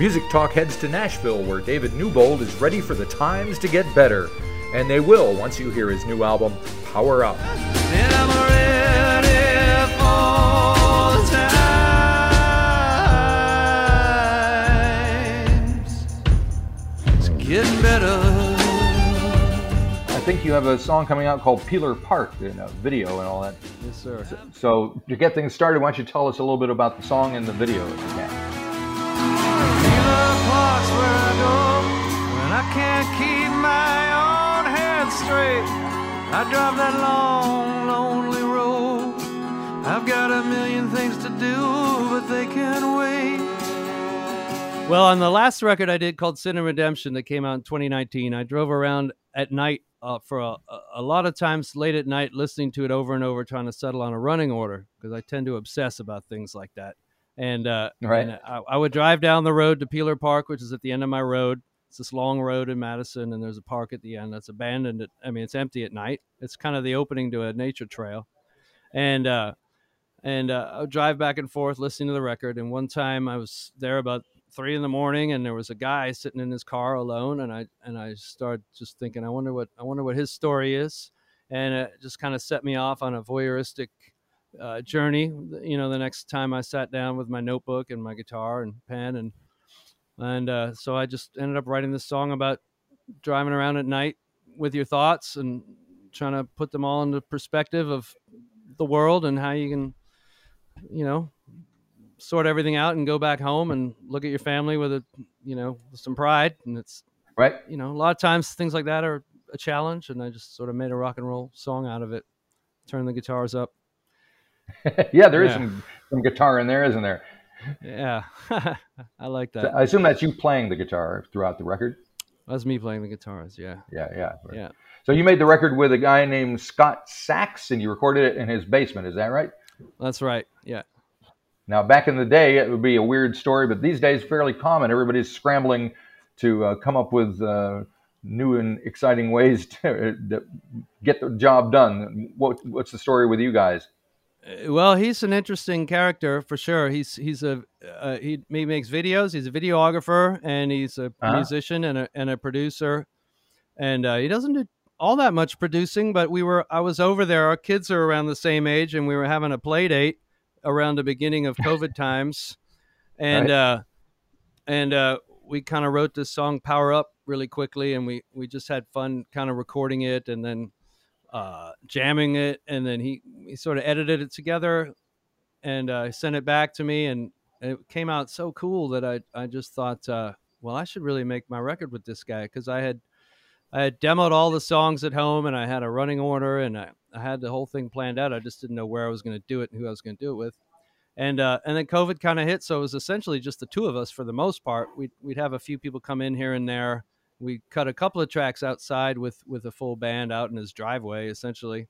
Music Talk heads to Nashville, where David Newbould is ready for the times to get better. And they will once you hear his new album, Power Up. Getting better. I think you have a song coming out called Peeler Park, in a video and all that. Yes, sir. So, so to get things started, why don't you tell us a little bit about the song and the video I drive that long, lonely road. I've got a million things to do, but they can wait. Well, on the last record I did called Sin and Redemption that came out in 2019, I drove around at night uh, for a, a lot of times late at night listening to it over and over, trying to settle on a running order because I tend to obsess about things like that. And, uh, Right. and I, I would drive down the road to Peeler Park, which is at the end of my road. It's this long road in Madison, and there's a park at the end that's abandoned. At, I mean, it's empty at night. It's kind of the opening to a nature trail, and uh, and uh, I drive back and forth listening to the record. And one time I was there about three in the morning, and there was a guy sitting in his car alone, and I and I started just thinking, I wonder what I wonder what his story is, and it just kind of set me off on a voyeuristic uh, journey. You know, the next time I sat down with my notebook and my guitar and pen, and and uh, so I just ended up writing this song about driving around at night with your thoughts and trying to put them all into perspective of the world and how you can, you know, sort everything out and go back home and look at your family with a, you know, some pride. And it's, Right? you know, a lot of times things like that are a challenge. And I just sort of made a rock and roll song out of it. Turn the guitars up. yeah, there is Yeah. some, some guitar in there, isn't there? Yeah, I like So that. I assume that's you playing the guitar throughout the record. That's me playing the guitars. Yeah, Yeah, yeah. yeah. So you made the record with a guy named Scott Sachs, and you recorded it in his basement. Is that right? That's right. Yeah. Now, back in the day, it would be a weird story, but these days, fairly common. Everybody's scrambling to uh, come up with uh, new and exciting ways to, to get the job done. What, what's the story with you guys? Well, he's an interesting character for sure. He's he's a uh, he, he makes videos. He's a videographer and he's a Uh-huh. musician and a and a producer. And uh, he doesn't do all that much producing, but we were I was over there. Our kids are around the same age, and we were having a play date around the beginning of COVID times, and Right. uh, and uh, we kind of wrote this song "Power Up" really quickly, and we we just had fun kind of recording it, and then uh, jamming it, and then he he sort of edited it together, and uh, sent it back to me, and it came out so cool that I I just thought, uh, well, I should really make my record with this guy because I had I had demoed all the songs at home, and I had a running order, and I, I had the whole thing planned out. I just didn't know where I was going to do it and who I was going to do it with. And uh, and then COVID kind of hit, so it was essentially just the two of us for the most part. We'd we'd have a few people come in here and there. We cut a couple of tracks outside with with a full band out in his driveway, essentially.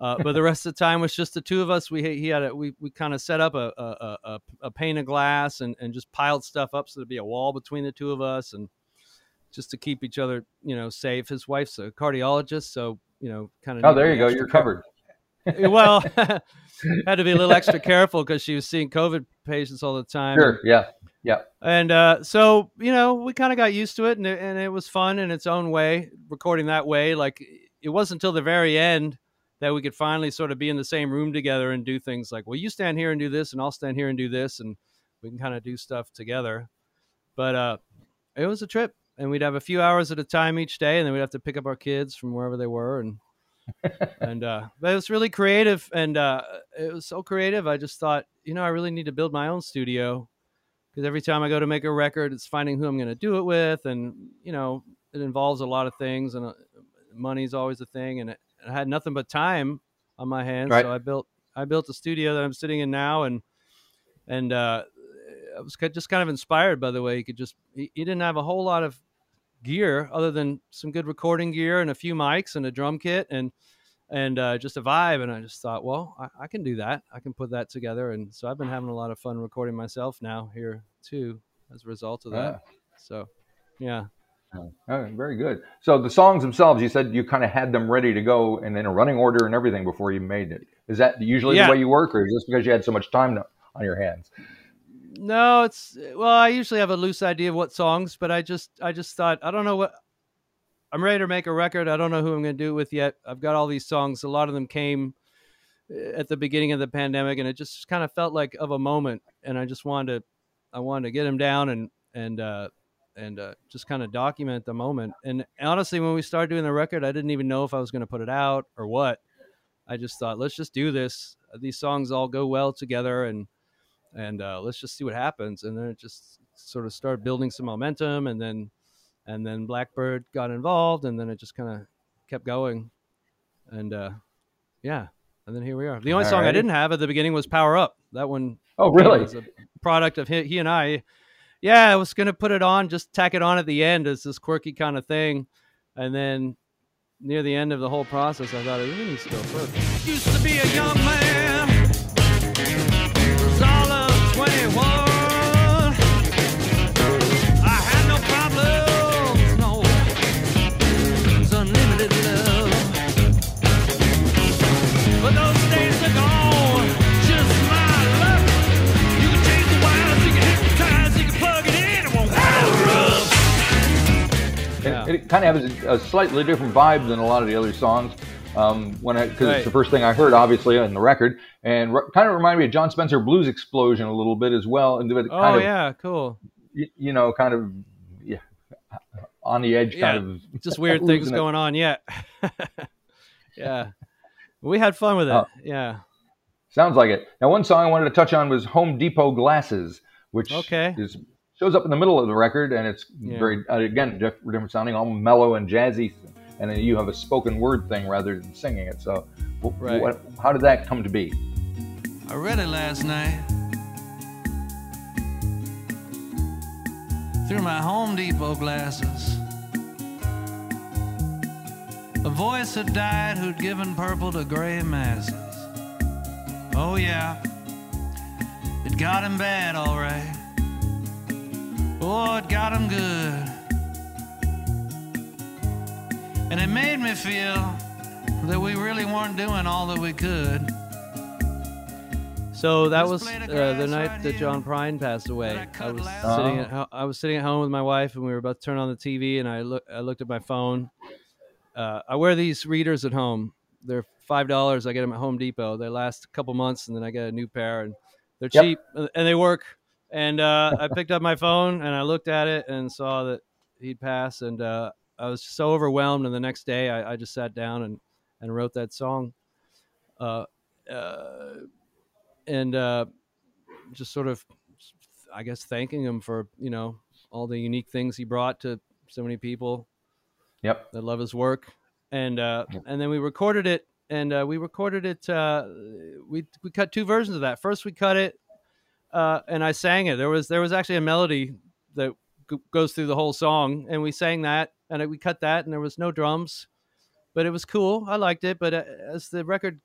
Uh, but the rest of the time was just the two of us. We he had a, we we kind of set up a a, a a pane of glass and and just piled stuff up so there'd be a wall between the two of us and just to keep each other you know safe. His wife's a cardiologist, so you know kind of. Oh, there you go. You're covered. well, had to be a little extra careful because she was seeing COVID patients all the time. Sure. Yeah. Yeah. And uh, so, you know, we kind of got used to it and, it and it was fun in its own way, recording that way. Like, it wasn't until the very end that we could finally sort of be in the same room together and do things like, well, you stand here and do this, and I'll stand here and do this, and we can kind of do stuff together. But uh, it was a trip, and we'd have a few hours at a time each day, and then we'd have to pick up our kids from wherever they were, and and uh, but it was really creative, and uh, it was so creative. I just thought, you know, I really need to build my own studio because every time I go to make a record, it's finding who I'm going to do it with, and you know, it involves a lot of things, and uh, money's always a thing, and it, I had nothing but time on my hands, Right. so I built I built a studio that I'm sitting in now, and and uh, I was just kind of inspired by the way he could just he, he didn't have a whole lot of gear other than some good recording gear and a few mics and a drum kit and and uh, just a vibe. And I just thought, well, I, I can do that. I can put that together. And so I've been having a lot of fun recording myself now here too, as a result of that. So, yeah. Oh, very good. So the songs themselves, you said you kind of had them ready to go and in a running order and everything before you made it. Is that usually Yeah. the way you work, or is this because you had so much time to, on your hands? No, it's well. I usually have a loose idea of what songs, but I just I just thought I don't know what I'm ready to make a record. I don't know who I'm going to do it with yet. I've got all these songs. A lot of them came eh, at the beginning of the pandemic, and it just kind of felt like of a moment. And I just wanted to I wanted to get them down and and uh, and uh, just kind of document the moment. And honestly, when we started doing the record, I didn't even know if I was going to put it out or what. I just thought, let's just do this. These songs all go well together, and and uh, let's just see what happens. And then it just sort of started building some momentum, and then and then Blackbird got involved, and then it just kind of kept going, and uh, yeah, and then here we are. The only all song right. I didn't have at the beginning was "Power Up." That one. Oh, really? Was a product of he, he and I. Yeah, I was gonna put it on, just tack it on at the end as this quirky kind of thing, and then near the end of the whole process, I thought it really needs to go first. Used to be a young it kind has a, a, slightly different vibe than a lot of the other songs. Um, when because right. it's the first thing I heard, obviously, in the record, and re- kind of reminded me of Jon Spencer Blues Explosion a little bit as well. And oh of, yeah, cool. You, you, know, kind of yeah, on the edge, yeah, kind of just weird things going on. Yeah, yeah, we had fun with it. Uh, yeah, sounds like it. Now, one song I wanted to touch on was Home Depot Glasses, which okay. is shows up in the middle of the record, and it's yeah. very uh, again different sounding, all mellow and jazzy, and then you have a spoken word thing rather than singing it. So, right. what, how did that come to be? I read it last night through my Home Depot glasses. A voice had died who'd given purple to gray masses. Oh, yeah, it got him bad, all right. Oh, it got him good. And it made me feel that we really weren't doing all that we could. So that was uh, the night right that John Prine passed away. I was sitting at I was sitting at home with my wife, and we were about to turn on the TV, and I look I looked at my phone. Uh, I wear these readers at home. They're five dollars. I get them at Home Depot. They last a couple months, and then I get a new pair, and they're yep. cheap and they work. And uh, I picked up my phone and I looked at it and saw that he'd passed. And uh, I was so overwhelmed. And the next day, I, I just sat down and, and wrote that song. Uh, uh and uh, just sort of, I guess, thanking him for you know all the unique things he brought to so many people. Yep. That love his work. And uh, and then we recorded it and uh, we recorded it. Uh, we we cut two versions of that. First, we cut it uh, and I sang it. There was there was actually a melody that g- goes through the whole song, and we sang that, and we cut that, and there was no drums, but it was cool. I liked it, but uh, as the record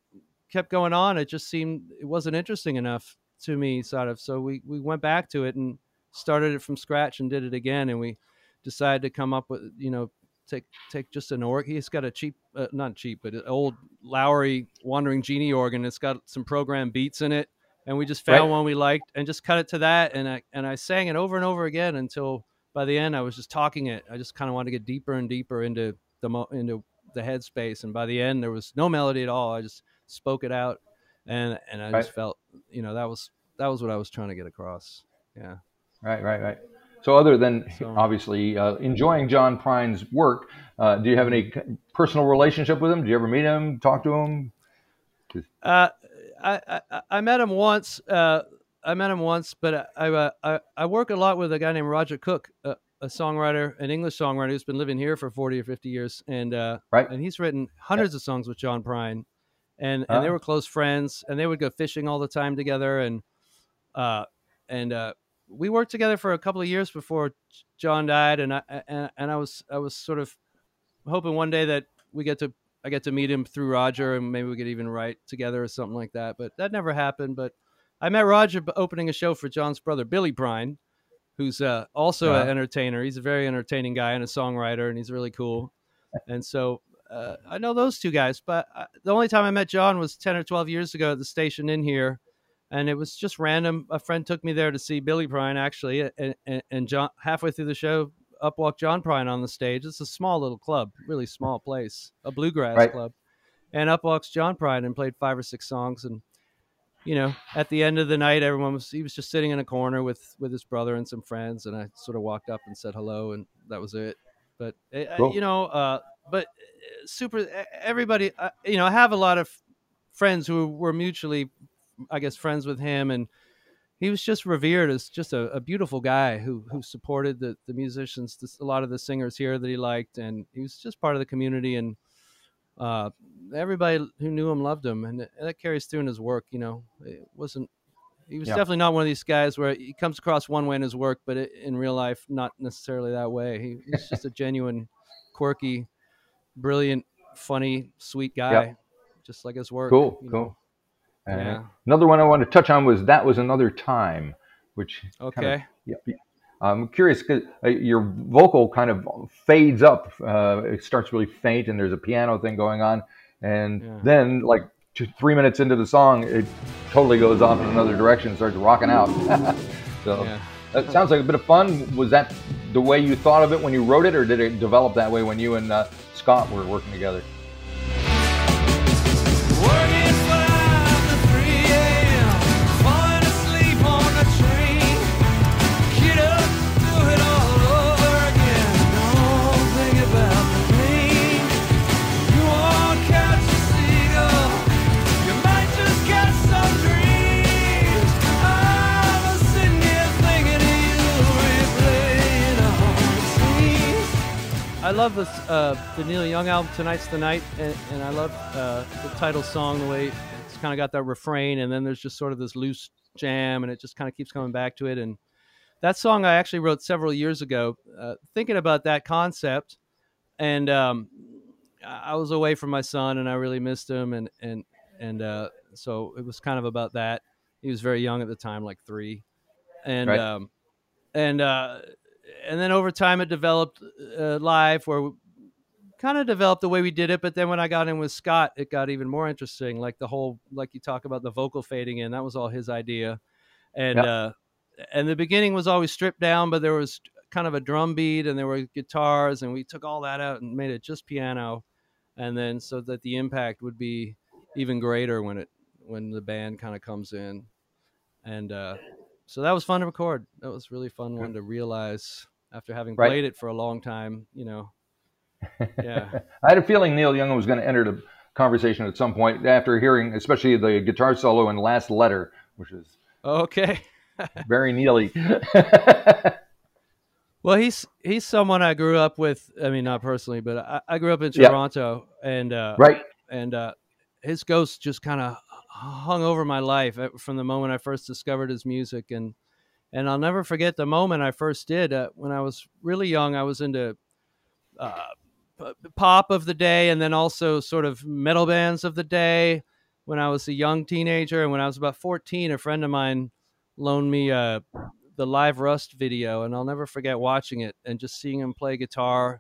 kept going on, it just seemed it wasn't interesting enough to me, sort of. So we we went back to it and started it from scratch and did it again, and we decided to come up with you know take take just an org. He's got a cheap, uh, not cheap, but an old Lowrey Wandering Genie organ. It's got some program beats in it and we just found right. one we liked and just cut it to that and I and I sang it over and over again until by the end I was just talking it. I just kind of wanted to get deeper and deeper into the mo- into the headspace and by the end there was no melody at all. I just spoke it out and and I right. just felt you know that was that was what I was trying to get across. Yeah. Right, right, right. So other than so, obviously uh, enjoying John Prine's work, uh, do you have any personal relationship with him? Do you ever meet him, talk to him? Uh, I, I, I met him once. Uh, I met him once, but I, I, uh, I work a lot with a guy named Roger Cook, a, a songwriter, an English songwriter who's been living here for forty or fifty years, and uh, right. and he's written hundreds yeah. of songs with John Prine, and and they were close friends, and they would go fishing all the time together, and uh, and uh, we worked together for a couple of years before John died, and I and, and I was I was sort of hoping one day that we get to I get to meet him through Roger, and maybe we could even write together or something like that. But that never happened. But I met Roger opening a show for John's brother Billy Prine, who's uh, also an entertainer. He's a very entertaining guy and a songwriter, and he's really cool. and so uh, I know those two guys. But I, uh, the only time I met John was ten or twelve years ago at the Station Inn here, and it was just random. A friend took me there to see Billy Prine actually, and, and, and John halfway through the show, up walked John Prine on the stage. It's a small little club, really small place, a bluegrass Right. club, and up walks John Prine and played five or six songs and. You know, at the end of the night, everyone was he was just sitting in a corner with with his brother and some friends, and I sort of walked up and said hello, and that was it. But uh, Cool. you know, uh, but uh, super everybody, uh, you know, I have a lot of friends who were mutually, I guess, friends with him, and he was just revered as just a, a beautiful guy who who supported the the musicians, this, a lot of the singers here that he liked, and he was just part of the community, and uh, everybody who knew him loved him, and that carries through in his work. You know, it wasn't. He was Yeah. definitely not one of these guys where he comes across one way in his work, but it, in real life, not necessarily that way. He, he's just a genuine, quirky, brilliant, funny, sweet guy, just like his work. Cool, you know. Uh, Yeah. Another one I wanted to touch on was that was another time, which kind of- Okay. yeah, yeah. I'm curious because uh, your vocal kind of fades up. Uh, it starts really faint, and there's a piano thing going on, and Yeah. then like two, three minutes into the song, it totally goes off in another direction, and starts rocking out. so Yeah. that sounds like a bit of fun. Was that the way you thought of it when you wrote it, or did it develop that way when you and uh, Scott were working together? Love this uh, the Neil Young album "Tonight's the Night," and, and I love uh, the title song the way it's kind of got that refrain, and then there's just sort of this loose jam, and it just kind of keeps coming back to it. And that song I actually wrote several years ago, uh, thinking about that concept, and um, I I was away from my son, and I really missed him, and and and uh, so it was kind of about that. He was very young at the time, like three, and Right. um, and uh, and then over time it developed uh, live where we kind of developed the way we did it but then when i got in with scott it got even more interesting like the whole like you talk about the vocal fading in that was all his idea. And Yeah. uh and the beginning was always stripped down but there was kind of a drum beat and there were guitars and we took all that out and made it just piano. And then so that the impact would be even greater when it when the band kind of comes in. And uh so that was fun to record that was really fun one to realize after having Right. played it for a long time you know yeah I had a feeling Neil Young was going to enter the conversation at some point after hearing, especially the guitar solo in "Last Letter," which is okay very Neely. well he's he's someone i grew up with i mean not personally but i, I grew up in Yeah. toronto and uh right. and uh, his ghost just kind of hung over my life uh, from the moment I first discovered his music, and and I'll never forget the moment I first did uh, when I was really young. I was into uh, pop of the day, and then also sort of metal bands of the day. When I was a young teenager, and when I was about fourteen, a friend of mine loaned me uh, the live Rust video, and I'll never forget watching it and just seeing him play guitar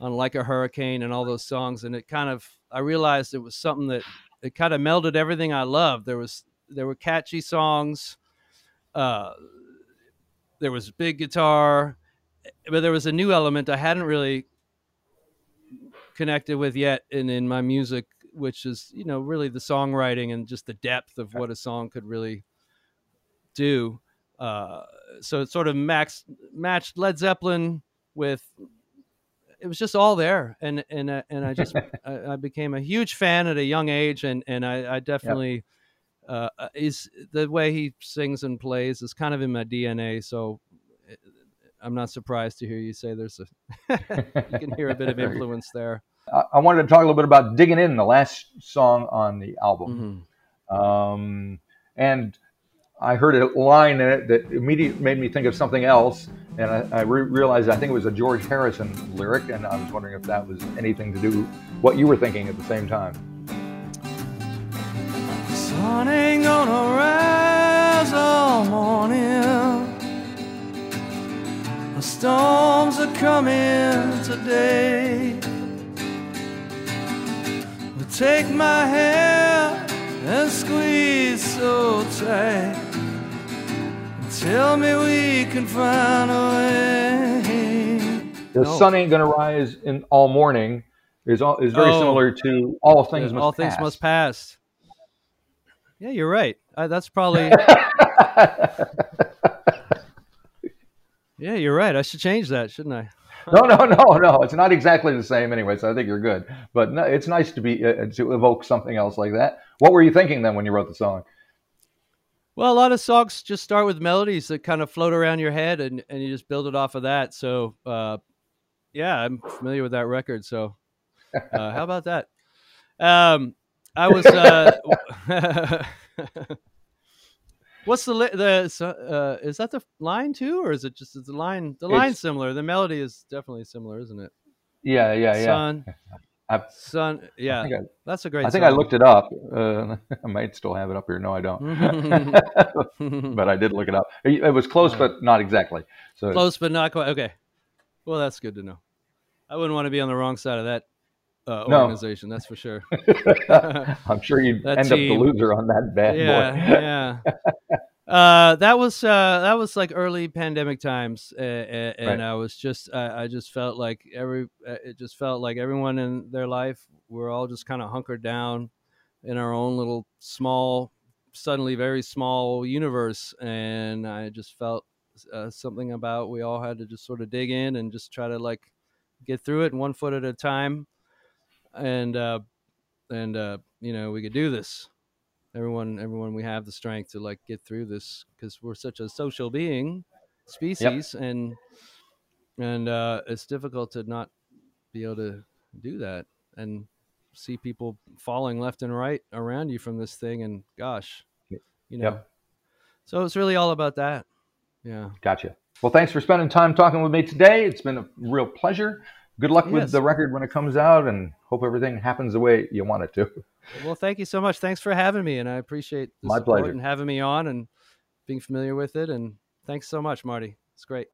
on Like a Hurricane and all those songs. And it kind of, I realized it was something that it kind of melded everything I loved. There was, there were catchy songs. Uh, there was big guitar, but there was a new element I hadn't really connected with yet in, in my music, which is, you know, really the songwriting and just the depth of what a song could really do. Uh, so it sort of max, matched Led Zeppelin with it was just all there and and uh, and I just I, I became a huge fan at a young age and and I, I definitely uh, uh, is the way he sings and plays is kind of in my DNA so uh, I'm not surprised to hear you say there's a you can hear a bit of influence there. I, wanted to talk a little bit about "Digging In," the last song on the album, Mhm. um, and I heard a line in it that immediately made me think of something else, and I, I re- realized I think it was a George Harrison lyric, and I was wondering if that was anything to do what you were thinking at the same time. Sun ain't gonna rise all morning. The storms are coming today. Take my hand and squeeze so tight. Tell me we can find a way. The No. sun ain't gonna rise in all morning is all, is very Oh. similar to all things Yeah, must all pass. things must pass. Yeah, you're right. Uh, that's probably. yeah, you're right. I should change that, shouldn't I? no, no, no, no. It's not exactly the same anyway, so I think you're good. But no, it's nice to be uh, to evoke something else like that. What were you thinking then when you wrote the song? Well, a lot of songs just start with melodies that kind of float around your head, and, and you just build it off of that. So, uh, yeah, I'm familiar with that record. So, uh, how about that? Um, I was. Uh, what's the li- the uh, is that the line too, or is it just is the line? The line's It's- similar. The melody is definitely similar, isn't it? Yeah, yeah, yeah. Sun, I've- sun. Yeah, I think, that's a great. I, I, think I looked it up. Uh, I might still have it up here. No, I don't. but I did look it up. It, was close, but not exactly. So Close, but not quite. Okay. Well, that's good to know. I wouldn't want to be on the wrong side of that uh, No. organization. That's for sure. I'm sure you'd That end up the loser on that bad yeah, boy. yeah. Uh, that was uh, that was like early pandemic times, uh, and Right. I was just I, I just felt like every uh, it just felt like everyone in their life we're all just kind of hunkered down in our own little small, suddenly very small universe, and I just felt uh, something about we all had to just sort of dig in and just try to like get through it one foot at a time, and uh, and uh, you know we could do this everyone everyone we have the strength to like get through this because we're such a social being species and and uh it's difficult to not be able to do that and see people falling left and right around you from this thing and gosh you know Yep. so it's really all about that yeah Gotcha. Well, thanks for spending time talking with me today. It's been a real pleasure. Good luck with the record when it comes out, and hope everything happens the way you want it to. well thank you so much thanks for having me and i appreciate the My support pleasure. and having me on and being familiar with it and thanks so much marty it's great